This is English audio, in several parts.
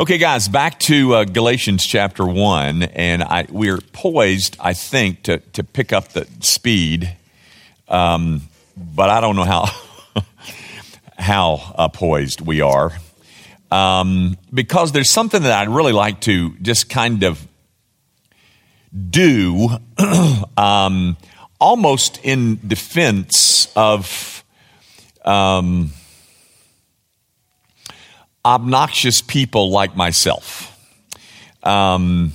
Okay, guys, back to uh, Galatians chapter 1, and I, we're poised, I think, to, to pick up the speed, um, but I don't know how, how uh, poised we are. Um, because there's something that I'd really like to just kind of do um, almost in defense of um, obnoxious people like myself. Um,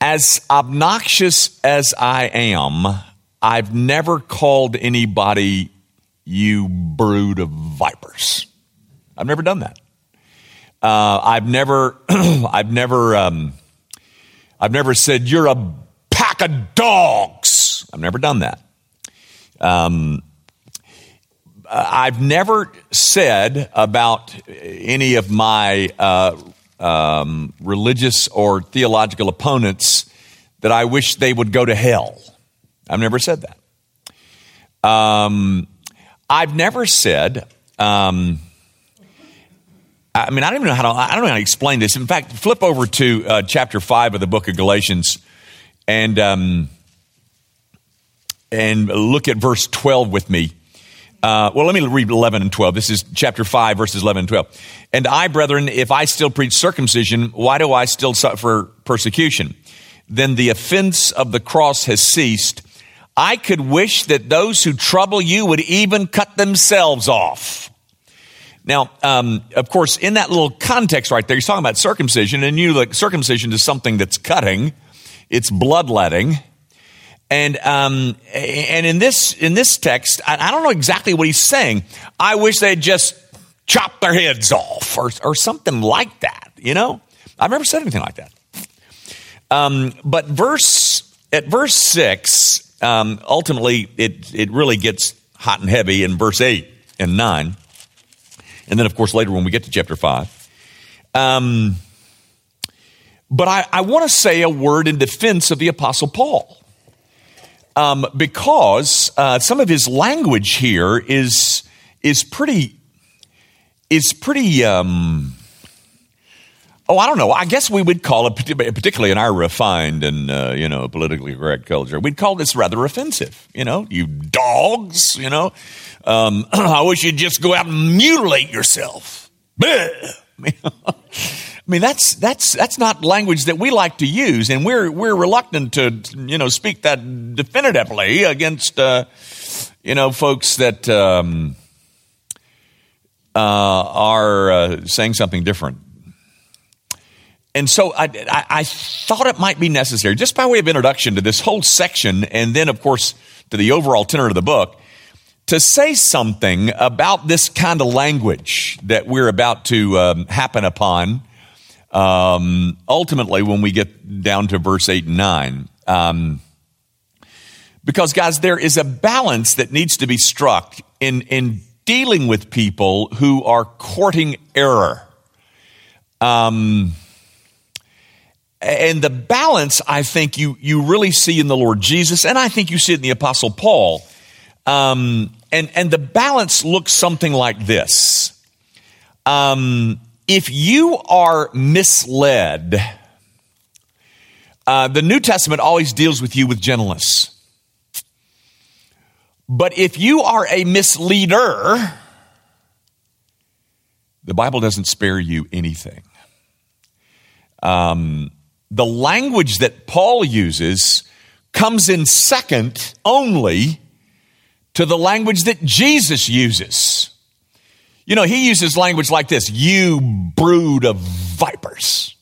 as obnoxious as I am, I've never called anybody you brood of vipers. I've never done that. Uh, I've never, I've never, um, I've never said you're a pack of dogs. I've never done that. Um, I've never said about any of my uh, um, religious or theological opponents that I wish they would go to hell. I've never said that. Um, I've never said. Um, I mean, I don't even know how to. I don't know how to explain this. In fact, flip over to uh, chapter five of the book of Galatians, and um, and look at verse twelve with me. Uh, well, let me read 11 and 12. This is chapter 5, verses 11 and 12. And I, brethren, if I still preach circumcision, why do I still suffer persecution? Then the offense of the cross has ceased. I could wish that those who trouble you would even cut themselves off. Now, um, of course, in that little context right there, he's talking about circumcision, and you like circumcision is something that's cutting, it's bloodletting. And um, and in this in this text, I, I don't know exactly what he's saying. I wish they'd just chop their heads off or or something like that. You know, I've never said anything like that. Um, but verse at verse six, um, ultimately, it it really gets hot and heavy in verse eight and nine, and then of course later when we get to chapter five. Um, but I, I want to say a word in defense of the Apostle Paul um, because uh, some of his language here is is pretty is pretty. Um, oh, I don't know. I guess we would call it, particularly in our refined and uh, you know politically correct culture, we'd call this rather offensive. You know, you dogs. You know, um, I wish you'd just go out and mutilate yourself. I mean, that's that's that's not language that we like to use, and we're we're reluctant to you know speak that definitively against uh, you know folks that um, uh, are uh, saying something different. And so I, I, I thought it might be necessary, just by way of introduction to this whole section, and then of course to the overall tenor of the book, to say something about this kind of language that we're about to um, happen upon um, ultimately, when we get down to verse 8 and 9, um, because, guys, there is a balance that needs to be struck in, in dealing with people who are courting error. Um, and the balance, I think, you, you really see in the Lord Jesus, and I think you see it in the Apostle Paul. Um, and, and the balance looks something like this. Um, if you are misled, uh, the New Testament always deals with you with gentleness. But if you are a misleader, the Bible doesn't spare you anything. Um, the language that Paul uses comes in second only to the language that Jesus uses. You know, he uses language like this you brood of vipers.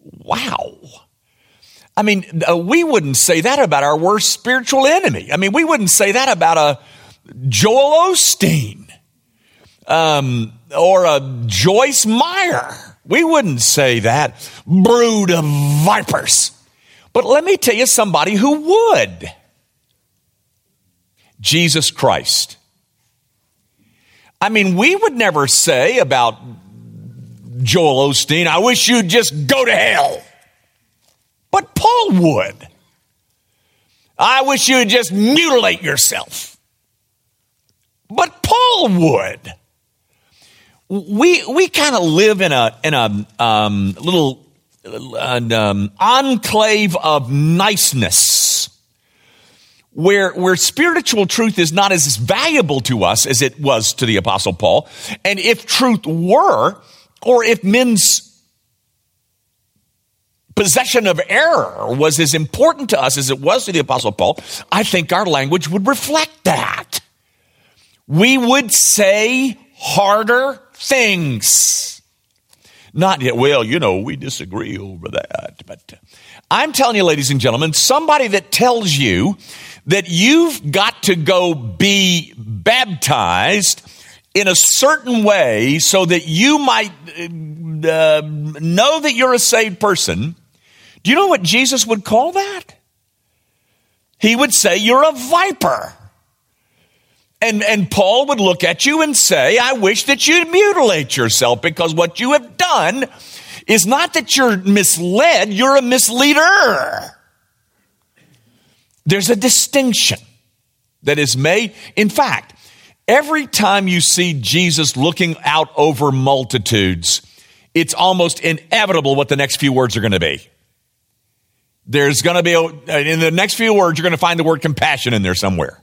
Wow. I mean, uh, we wouldn't say that about our worst spiritual enemy. I mean, we wouldn't say that about a Joel Osteen um, or a Joyce Meyer. We wouldn't say that. Brood of vipers. But let me tell you somebody who would Jesus Christ. I mean, we would never say about Joel Osteen, I wish you'd just go to hell. But Paul would. I wish you'd just mutilate yourself. But Paul would. we we kind of live in a in a um, little an um, enclave of niceness where, where spiritual truth is not as valuable to us as it was to the apostle Paul. And if truth were, or if men's possession of error was as important to us as it was to the apostle Paul, I think our language would reflect that. We would say harder things. Not yet. Well, you know, we disagree over that. But I'm telling you, ladies and gentlemen, somebody that tells you that you've got to go be baptized in a certain way so that you might uh, know that you're a saved person. Do you know what Jesus would call that? He would say, You're a viper. And, and Paul would look at you and say, I wish that you'd mutilate yourself because what you have done is not that you're misled, you're a misleader. There's a distinction that is made. In fact, every time you see Jesus looking out over multitudes, it's almost inevitable what the next few words are going to be. There's going to be, a, in the next few words, you're going to find the word compassion in there somewhere.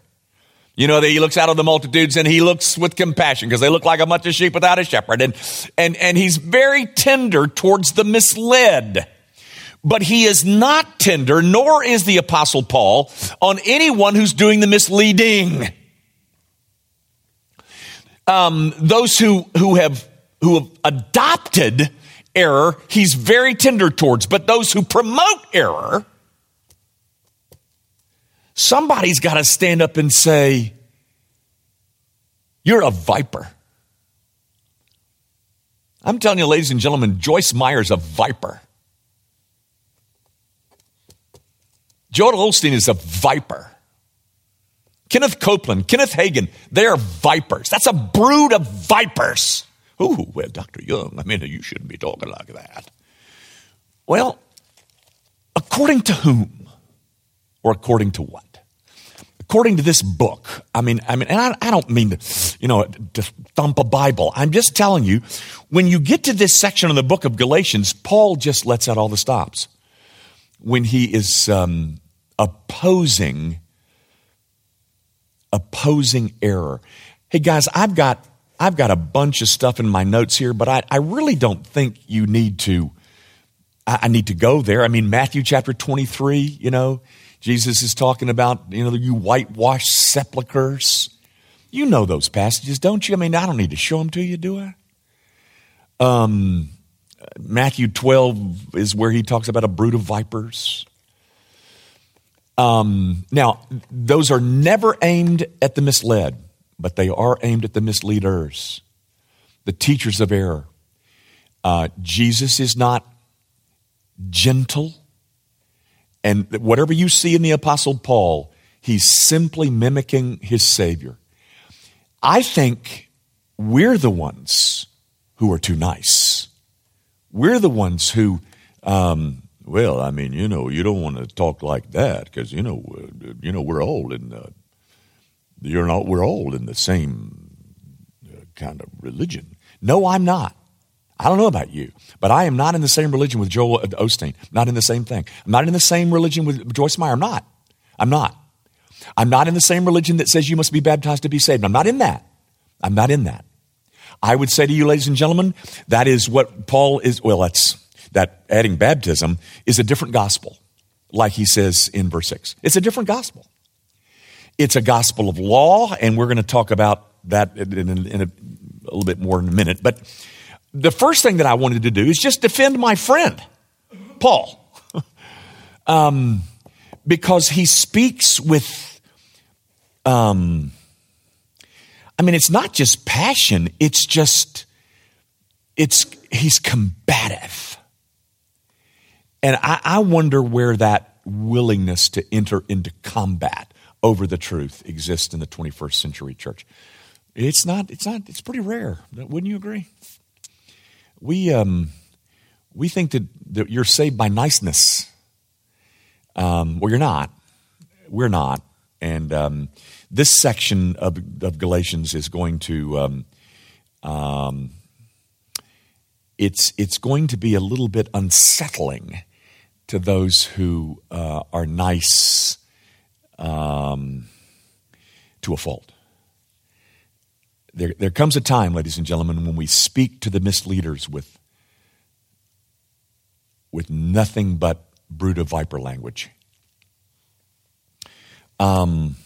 You know, that he looks out of the multitudes and he looks with compassion because they look like a bunch of sheep without a shepherd. And, and, and he's very tender towards the misled. But he is not tender, nor is the apostle Paul on anyone who's doing the misleading. Um, those who, who have, who have adopted error, he's very tender towards. But those who promote error, Somebody's got to stand up and say, You're a viper. I'm telling you, ladies and gentlemen, Joyce Meyer's a viper. Joel Osteen is a viper. Kenneth Copeland, Kenneth Hagin, they are vipers. That's a brood of vipers. Ooh, well, Dr. Young, I mean, you shouldn't be talking like that. Well, according to whom? Or according to what? according to this book, I mean, I mean, and I, I, don't mean to, you know, to thump a Bible. I'm just telling you, when you get to this section of the book of Galatians, Paul just lets out all the stops when he is um, opposing opposing error. Hey guys, I've got I've got a bunch of stuff in my notes here, but I, I really don't think you need to. I, I need to go there. I mean, Matthew chapter twenty three. You know, Jesus is talking about, you know, you whitewashed sepulchres. You know those passages, don't you? I mean, I don't need to show them to you, do I? Um, Matthew 12 is where he talks about a brood of vipers. Um, now, those are never aimed at the misled, but they are aimed at the misleaders, the teachers of error. Uh, Jesus is not gentle and whatever you see in the Apostle Paul, he's simply mimicking his Savior. I think we're the ones who are too nice. We're the ones who, um, well, I mean, you know, you don't want to talk like that because you know, you know, we're old and uh, you're not. We're all in the same uh, kind of religion. No, I'm not. I don't know about you, but I am not in the same religion with Joel Osteen. Not in the same thing. I'm not in the same religion with Joyce Meyer. I'm not. I'm not. I'm not in the same religion that says you must be baptized to be saved. I'm not in that. I'm not in that. I would say to you, ladies and gentlemen, that is what Paul is. Well, that's that adding baptism is a different gospel, like he says in verse 6. It's a different gospel. It's a gospel of law, and we're going to talk about that in, in, a, a little bit more in a minute. But the first thing that I wanted to do is just defend my friend, Paul, um, because he speaks with, um, I mean, it's not just passion, it's just, it's, he's combative. And I, I wonder where that willingness to enter into combat over the truth exists in the 21st century church. It's not, it's not, it's pretty rare. Wouldn't you agree? we, um, we think that, that you're saved by niceness. Um, well, you're not. We're not. And um, this section of, of Galatians is going to um, um, it's, it's going to be a little bit unsettling to those who uh, are nice um, to a fault. There, there comes a time, ladies and gentlemen, when we speak to the misleaders with, with nothing but brood of viper language. Um,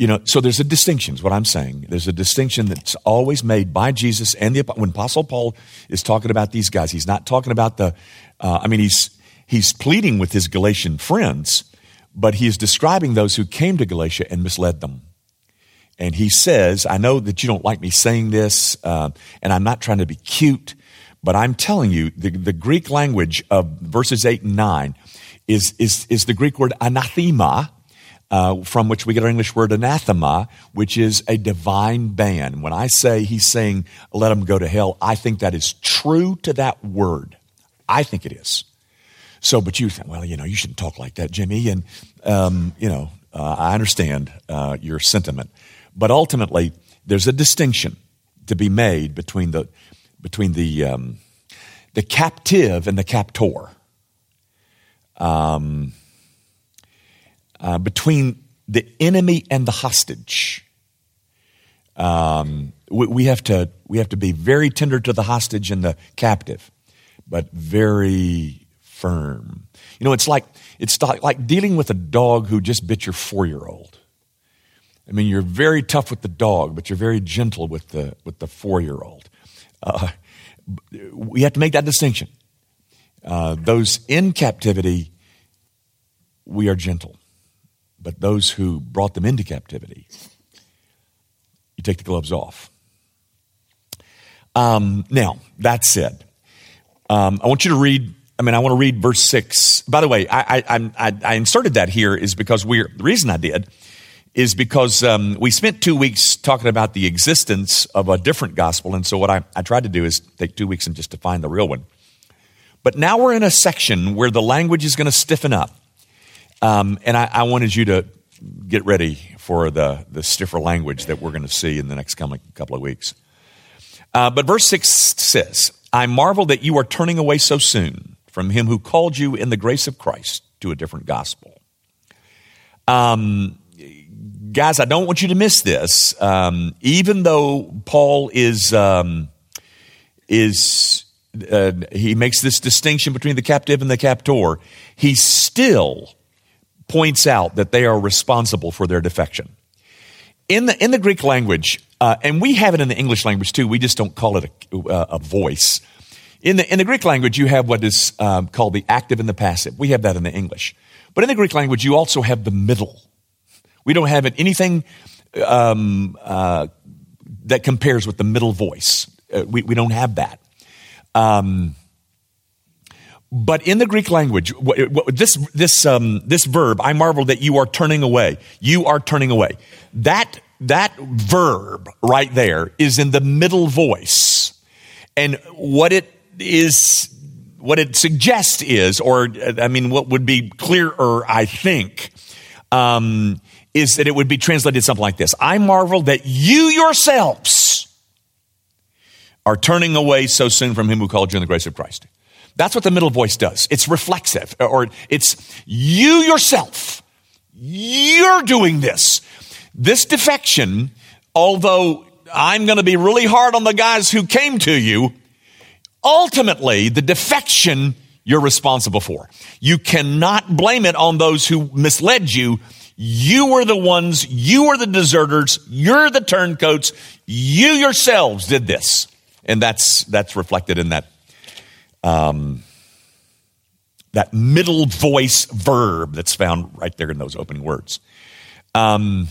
you know, so there's a distinction, is what I'm saying. There's a distinction that's always made by Jesus and the when Apostle Paul is talking about these guys, he's not talking about the. Uh, I mean, he's he's pleading with his Galatian friends, but he is describing those who came to Galatia and misled them. And he says, "I know that you don't like me saying this, uh, and I'm not trying to be cute, but I'm telling you, the, the Greek language of verses eight and nine is is is the Greek word anathema." Uh, from which we get our English word anathema, which is a divine ban. When I say he's saying, let them go to hell, I think that is true to that word. I think it is. So, but you think, well, you know, you shouldn't talk like that, Jimmy. And, um, you know, uh, I understand uh, your sentiment. But ultimately, there's a distinction to be made between the, between the, um, the captive and the captor. Um, uh, between the enemy and the hostage. Um, we, we, have to, we have to be very tender to the hostage and the captive, but very firm. You know, it's like, it's like dealing with a dog who just bit your four year old. I mean, you're very tough with the dog, but you're very gentle with the, with the four year old. Uh, we have to make that distinction. Uh, those in captivity, we are gentle but those who brought them into captivity, you take the gloves off. Um, now, that said, um, I want you to read. I mean, I want to read verse six. By the way, I, I, I, I inserted that here is because we're the reason I did is because um, we spent two weeks talking about the existence of a different gospel, and so what I, I tried to do is take two weeks and just define the real one. But now we're in a section where the language is going to stiffen up. Um, and I, I, wanted you to get ready for the, the stiffer language that we're going to see in the next coming couple of weeks. Uh, but verse 6 says, I marvel that you are turning away so soon from him who called you in the grace of Christ to a different gospel. Um, guys, I don't want you to miss this. Um, even though Paul is, um, is uh, he makes this distinction between the captive and the captor, he still points out that they are responsible for their defection. In the, in the Greek language, uh, and we have it in the English language too, we just don't call it a, uh, a voice. In the, in the Greek language, you have what is um, called the active and the passive. We have that in the English. But in the Greek language, you also have the middle. We don't have it, anything um, uh, that compares with the middle voice. Uh, we, we don't have that. Um, but in the Greek language, this, this, um, this verb, I marvel that you are turning away. You are turning away. That, that verb right there is in the middle voice. And what it is, what it suggests is, or I mean, what would be clearer, I think, um, is that it would be translated something like this I marvel that you yourselves are turning away so soon from him who called you in the grace of Christ. That's what the middle voice does. It's reflexive, or it's you yourself. You're doing this. This defection, although I'm going to be really hard on the guys who came to you, ultimately, the defection you're responsible for. You cannot blame it on those who misled you. You were the ones, you were the deserters, you're the turncoats, you yourselves did this. And that's, that's reflected in that um, that middle voice verb that's found right there in those opening words. Um,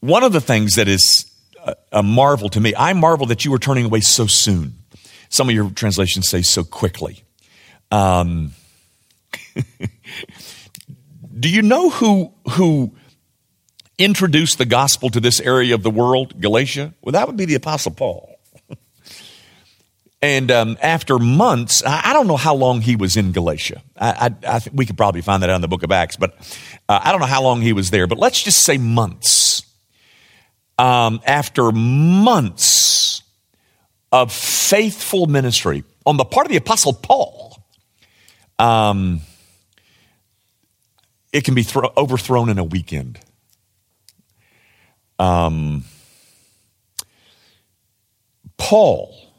one of the things that is a, a marvel to me, I marvel that you were turning away so soon. Some of your translations say so quickly. Um, do you know who who introduced the gospel to this area of the world, Galatia? Well, that would be the Apostle Paul. And um, after months, I, don't know how long he was in Galatia. I, I, I think we could probably find that out in the book of Acts, but uh, I don't know how long he was there. But let's just say months. Um, after months of faithful ministry on the part of the Apostle Paul, um, it can be thro- overthrown in a weekend. Um, Paul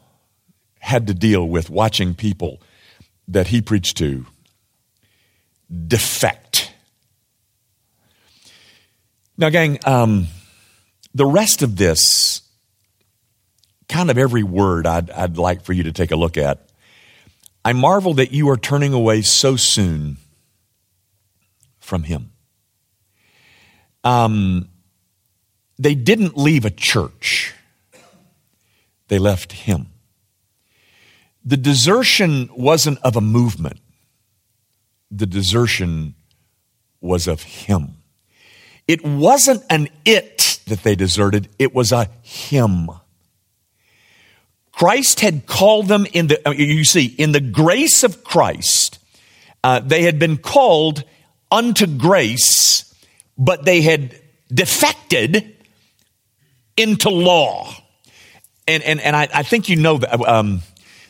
had to deal with watching people that he preached to defect. Now, gang, um, the rest of this, kind of every word I'd, I'd like for you to take a look at. I marvel that you are turning away so soon from him. Um, they didn't leave a church, they left him. The desertion wasn't of a movement, the desertion was of him. It wasn't an it that they deserted, it was a him. Christ had called them in the, uh, you see, in the grace of Christ, uh, they had been called unto grace, but they had defected into law. And, and, and I, I think you know that. Um,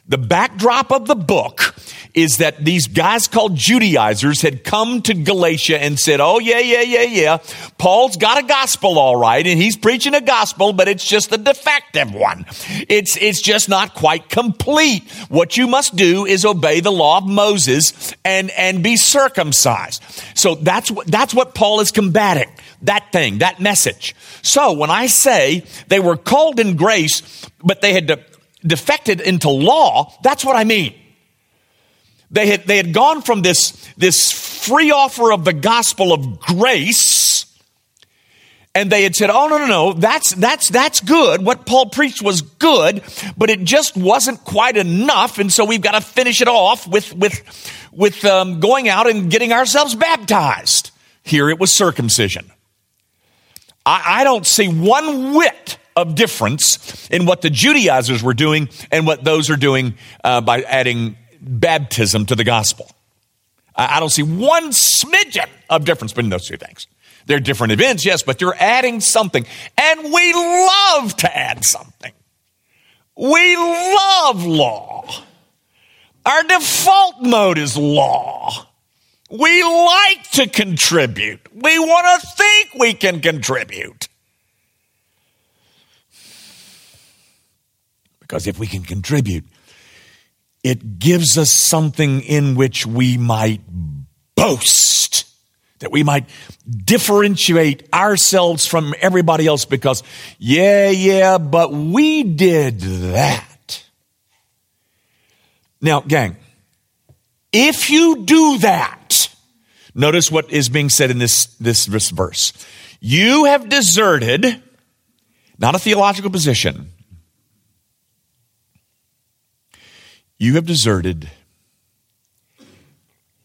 the backdrop of the book is that these guys called Judaizers had come to Galatia and said, Oh, yeah, yeah, yeah, yeah. Paul's got a gospel, all right, and he's preaching a gospel, but it's just a defective one. It's, it's just not quite complete. What you must do is obey the law of Moses and, and be circumcised. So that's what, that's what Paul is combating. That thing, that message. So when I say they were called in grace, but they had to defected into law, that's what I mean. They had, they had gone from this, this free offer of the gospel of grace, and they had said, Oh, no, no, no, that's, that's, that's good. What Paul preached was good, but it just wasn't quite enough, and so we've got to finish it off with, with, with um, going out and getting ourselves baptized. Here it was circumcision. I, I don't see one whit of difference in what the Judaizers were doing and what those are doing uh, by adding baptism to the gospel. I, I don't see one smidgen of difference between those two things. They're different events, yes, but you're adding something. And we love to add something. We love law. Our default mode is law. We like to contribute. We want to think we can contribute. Because if we can contribute, it gives us something in which we might boast, that we might differentiate ourselves from everybody else because, yeah, yeah, but we did that. Now, gang, if you do that, notice what is being said in this, this, this verse. You have deserted, not a theological position, You have deserted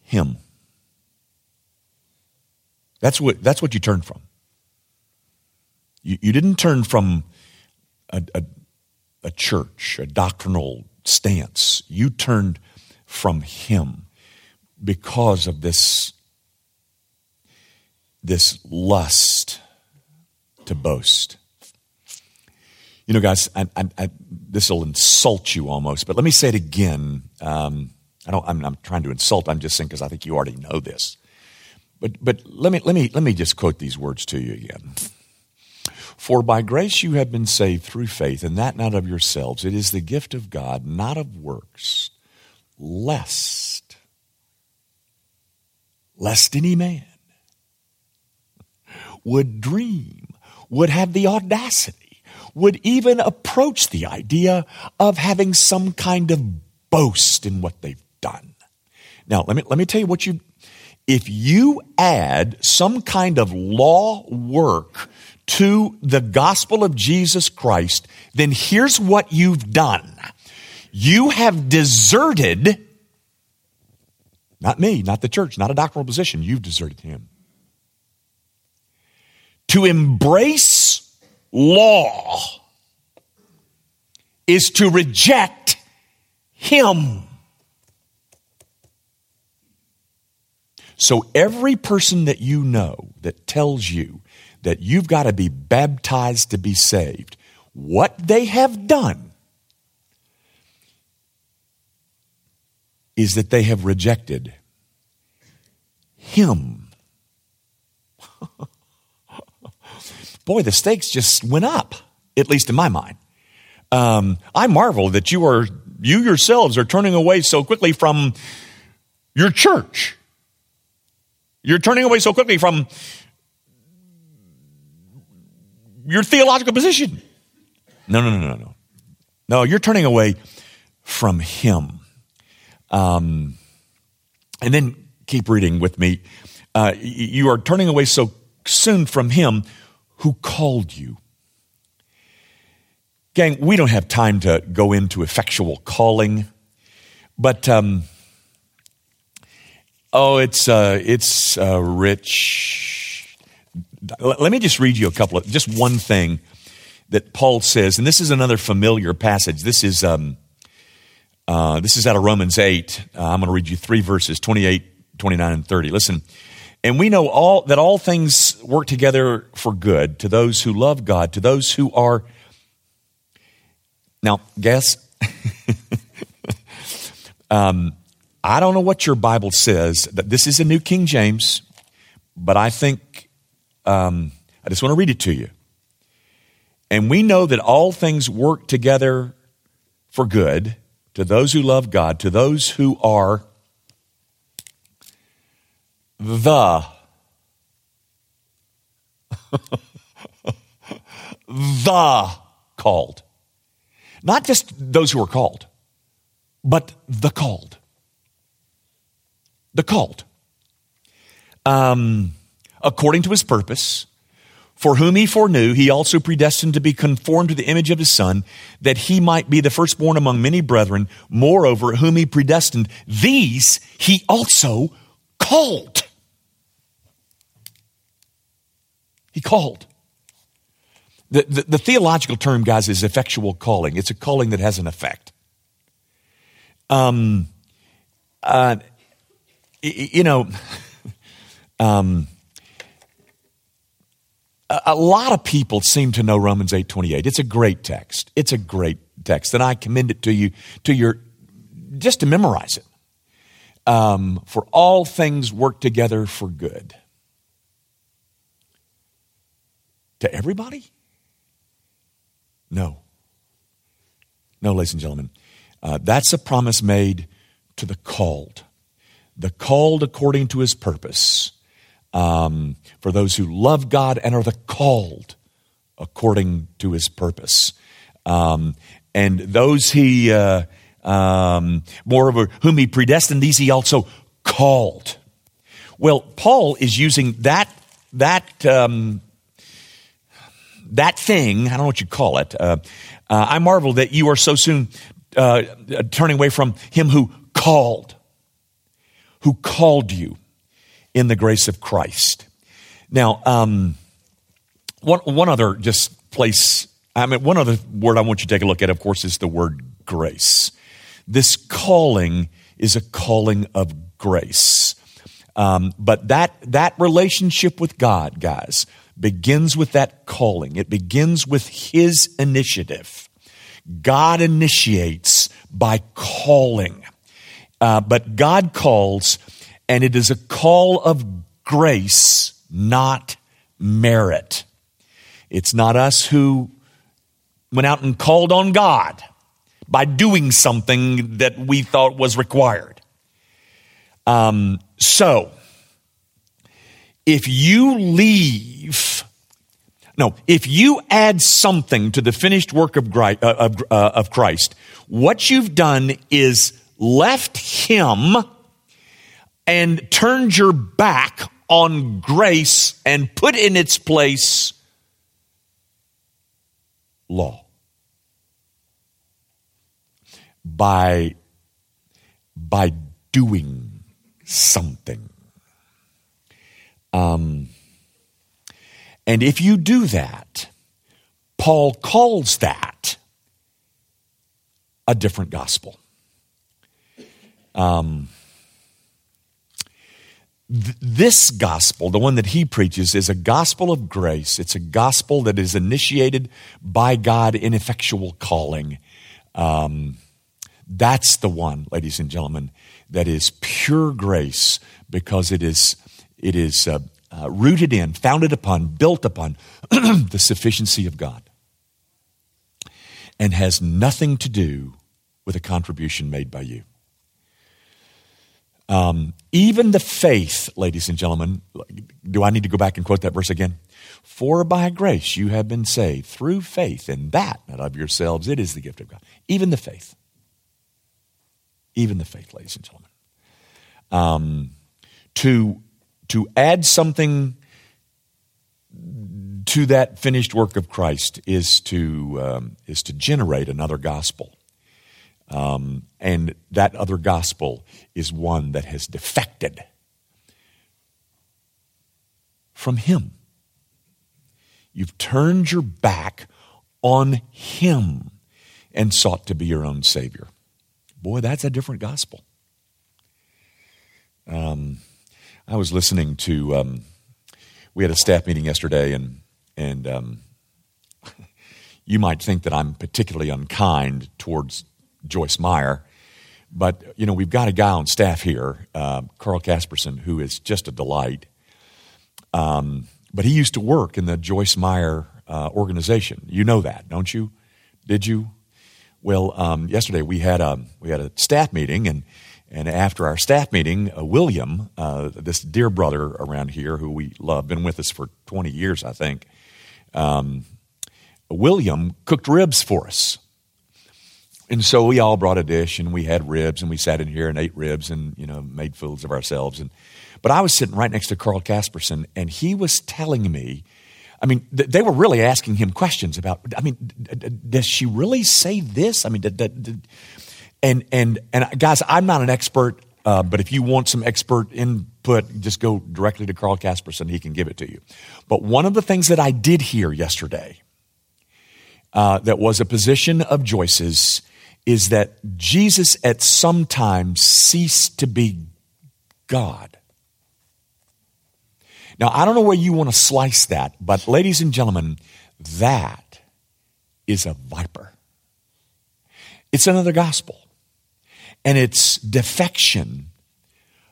him. That's what, that's what you turned from. You, you didn't turn from a, a, a church, a doctrinal stance. You turned from him because of this, this lust to boast. You know, guys, I, I, I, this will insult you almost, but let me say it again. Um, I don't, I'm, I'm, trying to insult. I'm just saying because I think you already know this. But, but let me, let me, let me just quote these words to you again. For by grace you have been saved through faith, and that not of yourselves. It is the gift of God, not of works, lest, lest any man would dream, would have the audacity would even approach the idea of having some kind of boast in what they've done. Now, let me, let me tell you what you, if you add some kind of law work to the gospel of Jesus Christ, then here's what you've done. You have deserted, not me, not the church, not a doctrinal position, you've deserted him. To embrace law is to reject him. So every person that you know that tells you that you've got to be baptized to be saved, what they have done is that they have rejected him. Boy, the stakes just went up, at least in my mind. Um, I marvel that you are you yourselves are turning away so quickly from your church. You're turning away so quickly from your theological position. No, no, no, no, no. No, you're turning away from Him. Um, and then keep reading with me. Uh, you are turning away so soon from Him who called you. Gang, we don't have time to go into effectual calling, but um, oh, it's uh, it's uh, rich. Let me just read you a couple of just one thing that Paul says, and this is another familiar passage. This is um, uh, this is out of Romans eight. Uh, I'm going to read you three verses 28, 29, and 30. Listen. And we know all that all things work together for good to those who love God, to those who are now, guess. um, I don't know what your Bible says. That this is a New King James, but I think um, I just want to read it to you. And we know that all things work together for good to those who love God, to those who are the the called. Not just those who are called, but the called. The called. Um, according to his purpose, for whom he foreknew, he also predestined to be conformed to the image of his Son, that he might be the firstborn among many brethren. Moreover, whom he predestined, these he also called. He called. The, the, the, theological term, guys, is effectual calling. It's a calling that has an effect. Um, uh, you know, um, a, lot of people seem to know Romans eight twenty eight. It's a great text. It's a great text, and I commend it to you to your just to memorize it. Um, for all things work together for good. To everybody? No. No, ladies and gentlemen. Uh, that's a promise made to the called. The called according to his purpose. Um, for those who love God and are the called according to his purpose. Um, and those he, uh, um, moreover, whom he predestined, these he also called. Well, Paul is using that, that um, that thing, I don't know what you call it, uh, uh, I marvel that you are so soon uh, turning away from him who called, who called you in the grace of Christ. Now, um, one, one other just place, I mean, one other word I want you to take a look at, of course, is the word grace. This calling is a calling of grace. Um, but that, that relationship with God, guys, begins with that calling. It begins with His initiative. God initiates by calling. Uh, but God calls, and it is a call of grace, not merit. It's not us who went out and called on God by doing something that we thought was required. Um, so, if you leave, no, if you add something to the finished work of, uh, uh, Christ, what you've done is left Him and turned your back on grace and put in its place law. By, by doing something. Um, and if you do that, Paul calls that a different gospel. Um, th- this gospel, the one that he preaches, is a gospel of grace. It's a gospel that is initiated by God in effectual calling. Um, That's the one, ladies and gentlemen, that is pure grace because it is, it is uh, uh, rooted in, founded upon, built upon the sufficiency of God and has nothing to do with a contribution made by you. Um, even the faith, ladies and gentlemen, do I need to go back and quote that verse again? For by grace you have been saved through faith, and that not of yourselves, it is the gift of God. Even the faith. Even the faith, ladies and gentlemen. Um, to, to add something to that finished work of Christ is to, um, is to generate another gospel. Um, and that other gospel is one that has defected from Him. You've turned your back on Him and sought to be your own Savior. Boy, that's a different gospel. Um, I was listening to, um, we had a staff meeting yesterday, and, and um, you might think that I'm particularly unkind towards Joyce Meyer. But, you know, we've got a guy on staff here, uh, Carl Casperson, who is just a delight. Um, but he used to work in the Joyce Meyer uh, organization. You know that, don't you? Did you? Well, um, yesterday we had a we had a staff meeting, and and after our staff meeting, uh, William, uh, this dear brother around here who we love, been with us for twenty years, I think. Um, William cooked ribs for us. And so we all brought a dish and we had ribs and we sat in here and ate ribs and, you know, made fools of ourselves. And, but I was sitting right next to Carl Casperson and he was telling me, I mean, th- they were really asking him questions about, I mean, d- d- does she really say this? I mean, d- and, and, and guys, I'm not an expert, uh, but if you want some expert input, just go directly to Carl Casperson. He can give it to you. But one of the things that I did hear yesterday, uh, that was a position of Joyce's is that Jesus at some time ceased to be God. Now, I don't know where you want to slice that, but ladies and gentlemen, that is a viper. It's another gospel. And it's defection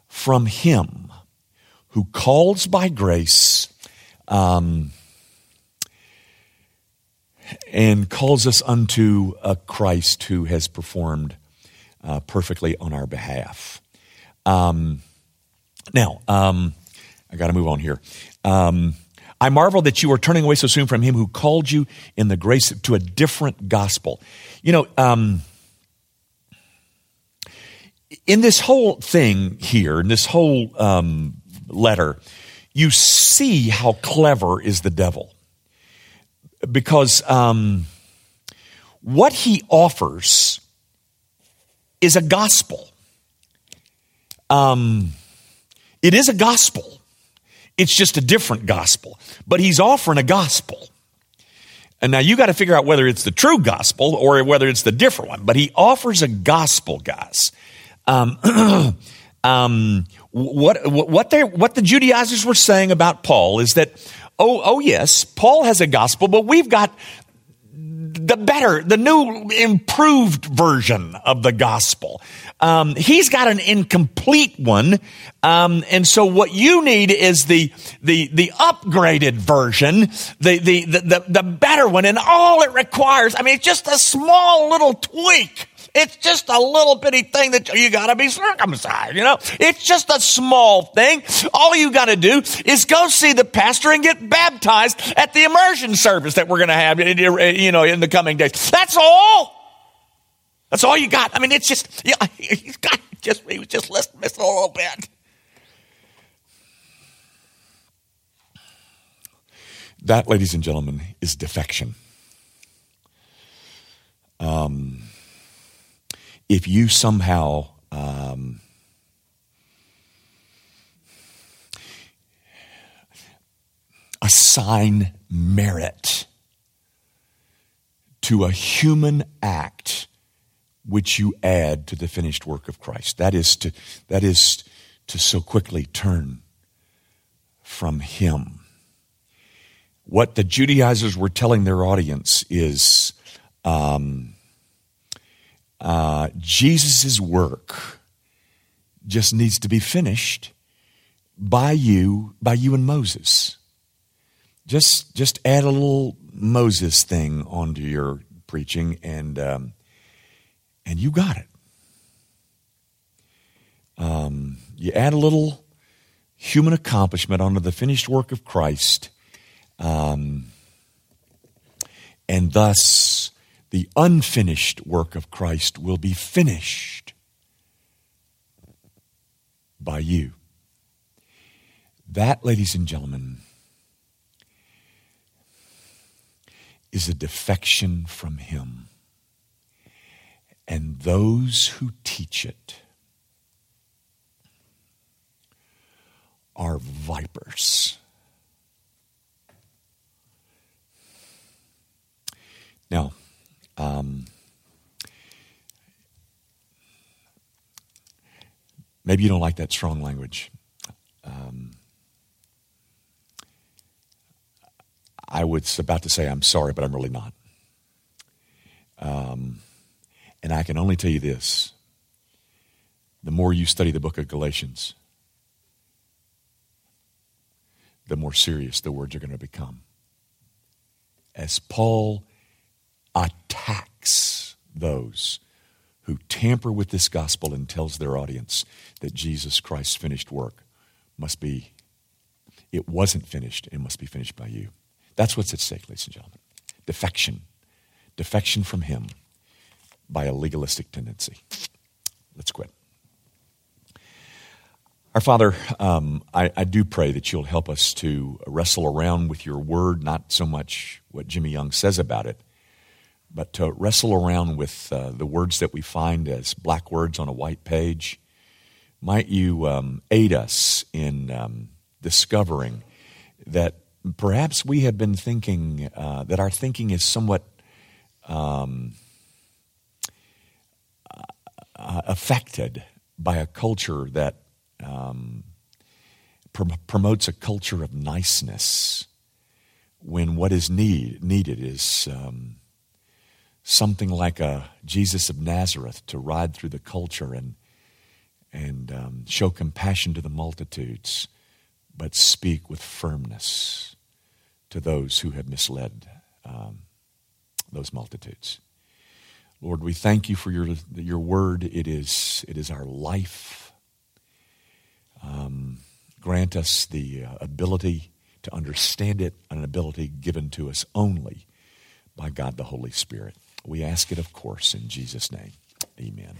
from Him who calls by grace um, and calls us unto a Christ who has performed uh, perfectly on our behalf. Um, now, um, I got to move on here. Um, I marvel that you are turning away so soon from him who called you in the grace to a different gospel. You know, um, in this whole thing here, in this whole um, letter, you see how clever is the devil because um, what he offers is a gospel. Um, it is a gospel. It's just a different gospel, but he's offering a gospel. And now you got to figure out whether it's the true gospel or whether it's the different one. But he offers a gospel, guys. Um, um, what what they what the Judaizers were saying about Paul is that Oh, oh yes, Paul has a gospel, but we've got the better, the new improved version of the gospel. Um, he's got an incomplete one, um, and so what you need is the the the upgraded version, the, the the the the better one, and all it requires. I mean, it's just a small little tweak it's just a little bitty thing that you got to be circumcised, you know? It's just a small thing. All you got to do is go see the pastor and get baptized at the immersion service that we're going to have, you know, in the coming days. That's all. That's all you got. I mean, it's just, yeah, he's got just, he was just missing a little bit. That, ladies and gentlemen, is defection. Um, if you somehow um, assign merit to a human act which you add to the finished work of Christ. That is to, that is to so quickly turn from Him. What the Judaizers were telling their audience is um, uh, Jesus' work just needs to be finished by you, by you and Moses. Just, just add a little Moses thing onto your preaching, and um, and you got it. Um, you add a little human accomplishment onto the finished work of Christ, um, and thus the unfinished work of Christ will be finished by you. That, ladies and gentlemen, is a defection from Him. And those who teach it are vipers. Now, um, maybe you don't like that strong language. Um, I was about to say I'm sorry, but I'm really not. Um, and I can only tell you this the more you study the book of Galatians, the more serious the words are going to become. As Paul attacks those who tamper with this gospel and tells their audience that Jesus Christ's finished work must be, it wasn't finished, it must be finished by you. That's what's at stake, ladies and gentlemen. Defection. Defection from Him by a legalistic tendency. Let's quit. Our Father, um, I, I, do pray that you'll help us to wrestle around with your word, not so much what Jimmy Young says about it, but to wrestle around with uh, the words that we find as black words on a white page. Might you um, aid us in um, discovering that perhaps we have been thinking uh, that our thinking is somewhat um, uh, affected by a culture that um, pr- promotes a culture of niceness when what is need, needed is um, something like a Jesus of Nazareth to ride through the culture and, and um, show compassion to the multitudes, but speak with firmness to those who have misled um, those multitudes. Lord, we thank you for your, your word. It is, it is our life. Um, grant us the uh, ability to understand it, an ability given to us only by God the Holy Spirit. We ask it, of course, in Jesus' name. Amen.